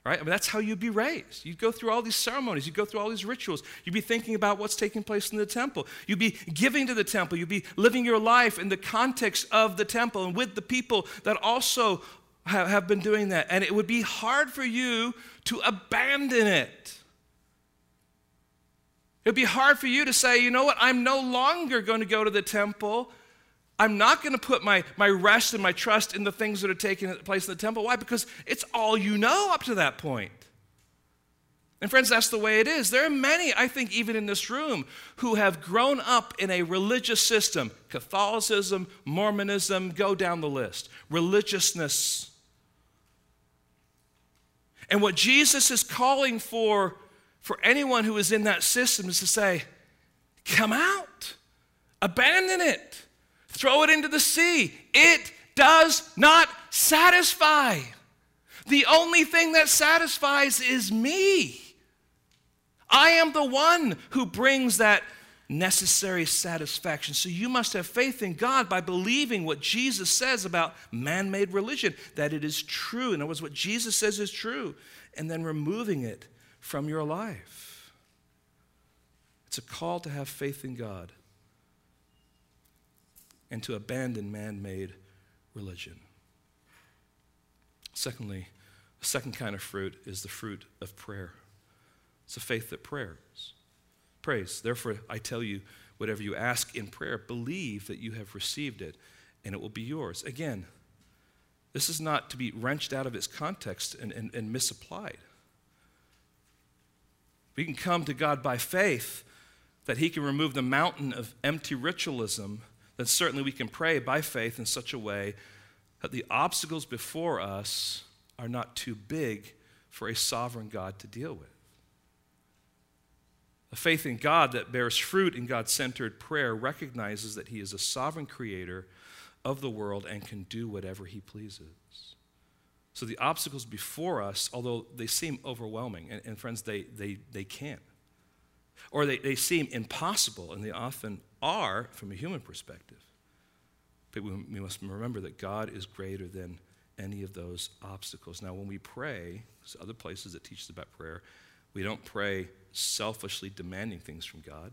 Right? I mean, that's how you'd be raised. You'd go through all these ceremonies, you'd go through all these rituals, you'd be thinking about what's taking place in the temple, you'd be giving to the temple, you'd be living your life in the context of the temple and with the people that also have been doing that. And it would be hard for you to abandon it. It would be hard for you to say, you know what, I'm no longer going to go to the temple. I'm not going to put my, my rest and my trust in the things that are taking place in the temple. Why? Because it's all you know up to that point. And friends, that's the way it is. There are many, I think, even in this room, who have grown up in a religious system Catholicism, Mormonism, go down the list. Religiousness. And what Jesus is calling for for anyone who is in that system is to say, come out, abandon it, throw it into the sea. It does not satisfy. The only thing that satisfies is me. I am the one who brings that necessary satisfaction. So you must have faith in God by believing what Jesus says about man made religion, that it is true. In other words, what Jesus says is true, and then removing it from your life. It's a call to have faith in God and to abandon man made religion. Secondly, the second kind of fruit is the fruit of prayer. It's a faith that prayers praise. Therefore, I tell you, whatever you ask in prayer, believe that you have received it and it will be yours. Again, this is not to be wrenched out of its context and, and, and misapplied. We can come to God by faith that He can remove the mountain of empty ritualism, then certainly we can pray by faith in such a way that the obstacles before us are not too big for a sovereign God to deal with. A faith in God that bears fruit in God centered prayer recognizes that He is a sovereign creator of the world and can do whatever He pleases. So the obstacles before us, although they seem overwhelming, and, and friends, they, they, they can't. or they, they seem impossible, and they often are from a human perspective. But we, we must remember that God is greater than any of those obstacles. Now, when we pray, there's other places that teach us about prayer, we don't pray selfishly demanding things from God.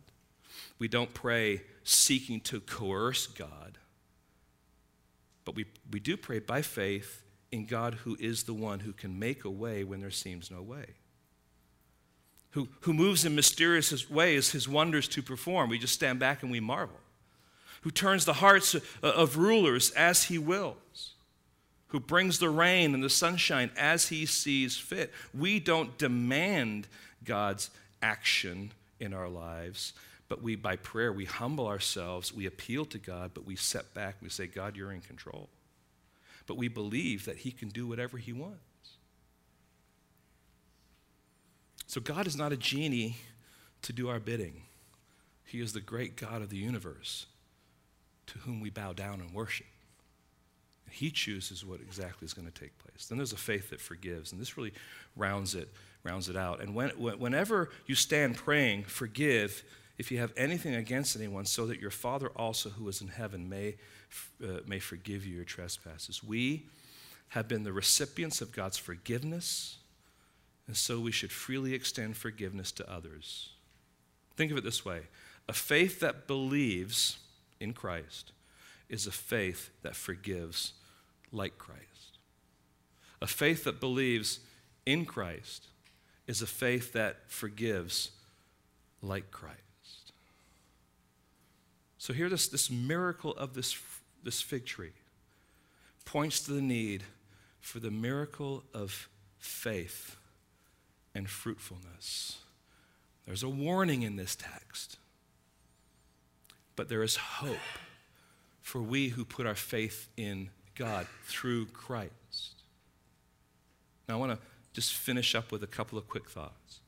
We don't pray seeking to coerce God. But we, we do pray by faith in God who is the one who can make a way when there seems no way. Who, who moves in mysterious ways his wonders to perform. We just stand back and we marvel. Who turns the hearts of rulers as he wills who brings the rain and the sunshine as he sees fit. We don't demand God's action in our lives, but we, by prayer, we humble ourselves, we appeal to God, but we step back, we say, God, you're in control. But we believe that he can do whatever he wants. So God is not a genie to do our bidding. He is the great God of the universe to whom we bow down and worship. He chooses what exactly is going to take place. Then there's a faith that forgives, and this really rounds it, rounds it out. And when, whenever you stand praying, forgive if you have anything against anyone, so that your Father also who is in heaven may, uh, may forgive you your trespasses. We have been the recipients of God's forgiveness, and so we should freely extend forgiveness to others. Think of it this way a faith that believes in Christ is a faith that forgives like Christ. A faith that believes in Christ is a faith that forgives like Christ. So here this, this miracle of this, this fig tree points to the need for the miracle of faith and fruitfulness. There's a warning in this text, but there is hope for we who put our faith in God through Christ. Now, I want to just finish up with a couple of quick thoughts.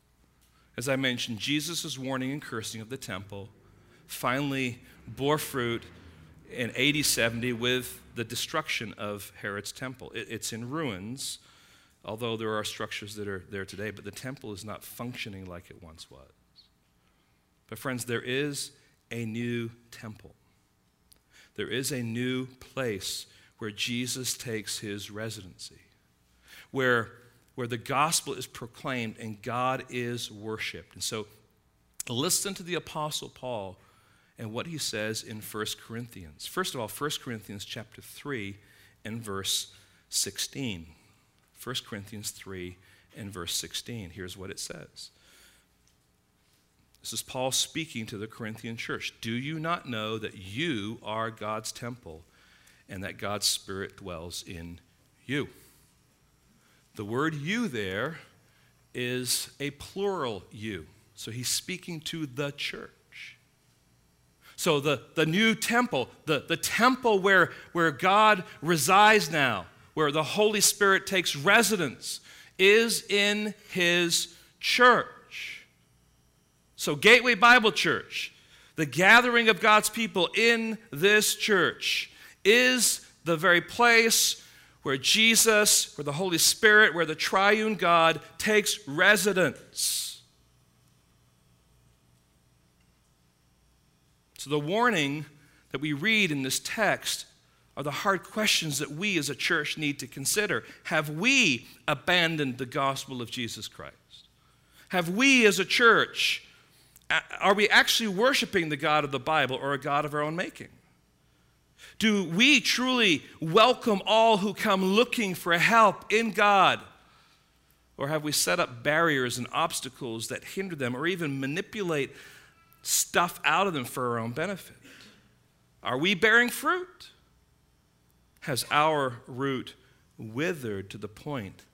As I mentioned, Jesus' warning and cursing of the temple finally bore fruit in AD 70 with the destruction of Herod's temple. It, it's in ruins, although there are structures that are there today, but the temple is not functioning like it once was. But, friends, there is a new temple. There is a new place where Jesus takes his residency, where, where the gospel is proclaimed and God is worshiped. And so listen to the Apostle Paul and what he says in 1 Corinthians. First of all, 1 Corinthians chapter 3 and verse 16. 1 Corinthians 3 and verse 16. Here's what it says. This is Paul speaking to the Corinthian church. Do you not know that you are God's temple and that God's Spirit dwells in you. The word you there is a plural you. So he's speaking to the church. So the, the new temple, the, the temple where, where God resides now, where the Holy Spirit takes residence, is in his church. So, Gateway Bible Church, the gathering of God's people in this church, is the very place where Jesus, where the Holy Spirit, where the triune God takes residence. So, the warning that we read in this text are the hard questions that we as a church need to consider. Have we abandoned the gospel of Jesus Christ? Have we as a church, are we actually worshiping the God of the Bible or a God of our own making? Do we truly welcome all who come looking for help in God? Or have we set up barriers and obstacles that hinder them or even manipulate stuff out of them for our own benefit? Are we bearing fruit? Has our root withered to the point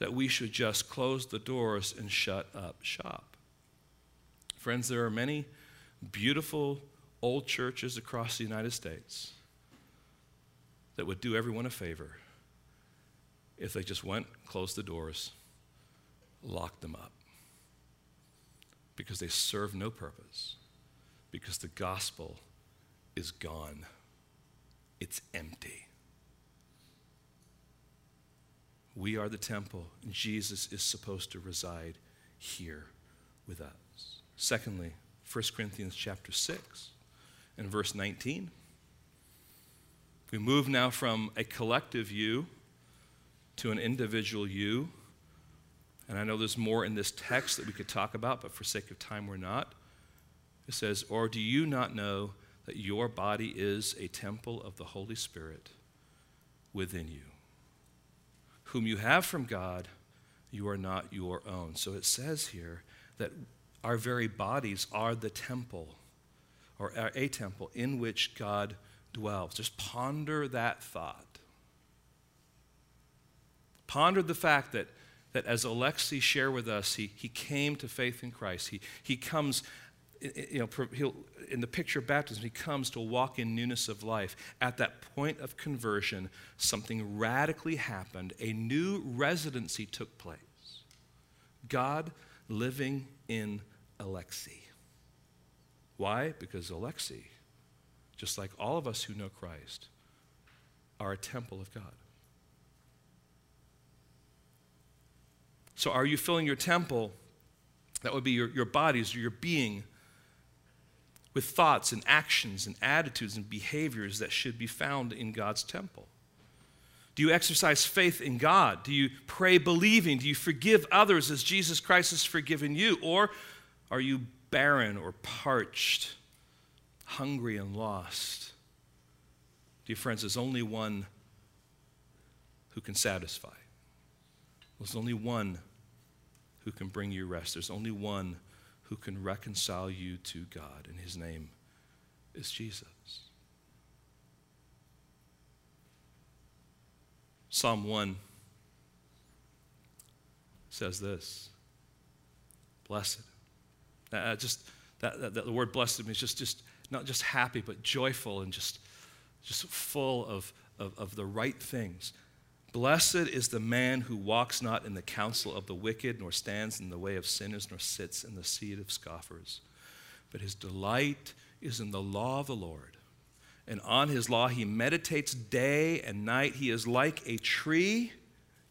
that we should just close the doors and shut up shop? Friends, there are many beautiful old churches across the United States that would do everyone a favor if they just went, closed the doors, locked them up. Because they serve no purpose. Because the gospel is gone, it's empty. We are the temple, and Jesus is supposed to reside here with us. Secondly, 1 Corinthians chapter 6 and verse 19. We move now from a collective you to an individual you. And I know there's more in this text that we could talk about, but for sake of time, we're not. It says, Or do you not know that your body is a temple of the Holy Spirit within you, whom you have from God? You are not your own. So it says here that our very bodies are the temple, or a temple in which God dwells. Just ponder that thought. Ponder the fact that, that as Alexi shared with us, he, he came to faith in Christ. He, he comes, you know, in the picture of baptism, he comes to walk in newness of life. At that point of conversion, something radically happened. A new residency took place. God living in Alexi. Why? Because Alexi, just like all of us who know Christ, are a temple of God. So, are you filling your temple, that would be your, your bodies or your being, with thoughts and actions and attitudes and behaviors that should be found in God's temple? Do you exercise faith in God? Do you pray believing? Do you forgive others as Jesus Christ has forgiven you? Or are you barren or parched, hungry and lost? Dear friends, there's only one who can satisfy. There's only one who can bring you rest. There's only one who can reconcile you to God, and his name is Jesus. Psalm 1 says this Blessed. Uh, just that, that, that, the word blessed means just, just not just happy, but joyful and just, just full of, of, of the right things. Blessed is the man who walks not in the counsel of the wicked, nor stands in the way of sinners, nor sits in the seat of scoffers. But his delight is in the law of the Lord. And on his law he meditates day and night. He is like a tree.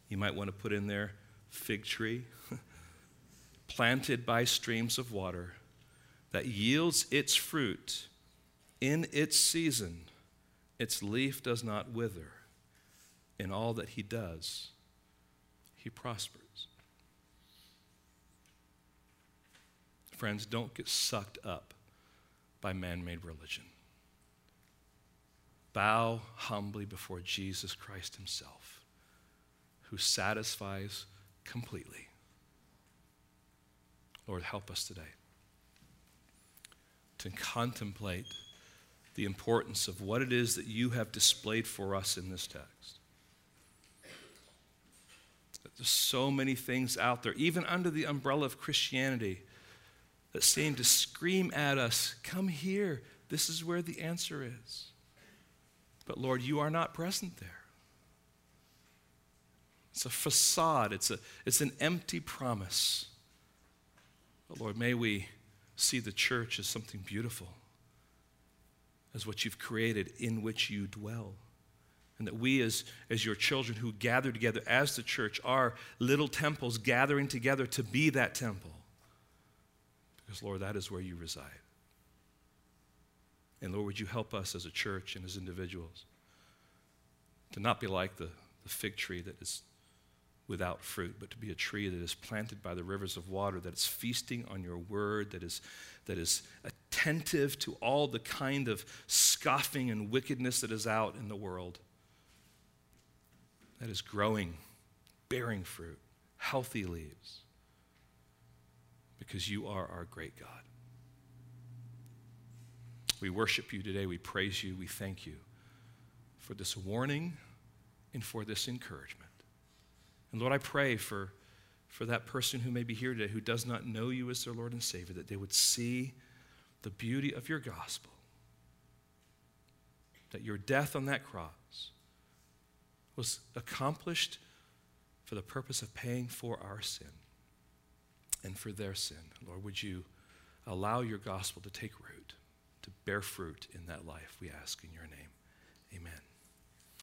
You might want to put in there fig tree, planted by streams of water, that yields its fruit in its season. Its leaf does not wither in all that he does, he prospers. Friends, don't get sucked up by man made religion. Bow humbly before Jesus Christ himself, who satisfies completely. Lord, help us today to contemplate the importance of what it is that you have displayed for us in this text. There's so many things out there, even under the umbrella of Christianity, that seem to scream at us, Come here. This is where the answer is. But Lord, you are not present there. It's a facade, it's, a, it's an empty promise. But Lord, may we see the church as something beautiful, as what you've created in which you dwell. And that we, as, as your children who gather together as the church, are little temples gathering together to be that temple. Because, Lord, that is where you reside. And, Lord, would you help us as a church and as individuals to not be like the, the fig tree that is without fruit, but to be a tree that is planted by the rivers of water, that is feasting on your word, that is, that is attentive to all the kind of scoffing and wickedness that is out in the world that is growing, bearing fruit, healthy leaves, because you are our great God. We worship you today. We praise you. We thank you for this warning and for this encouragement. And Lord, I pray for, for that person who may be here today who does not know you as their Lord and Savior, that they would see the beauty of your gospel, that your death on that cross was accomplished for the purpose of paying for our sin and for their sin. Lord, would you allow your gospel to take root, to bear fruit in that life, we ask in your name.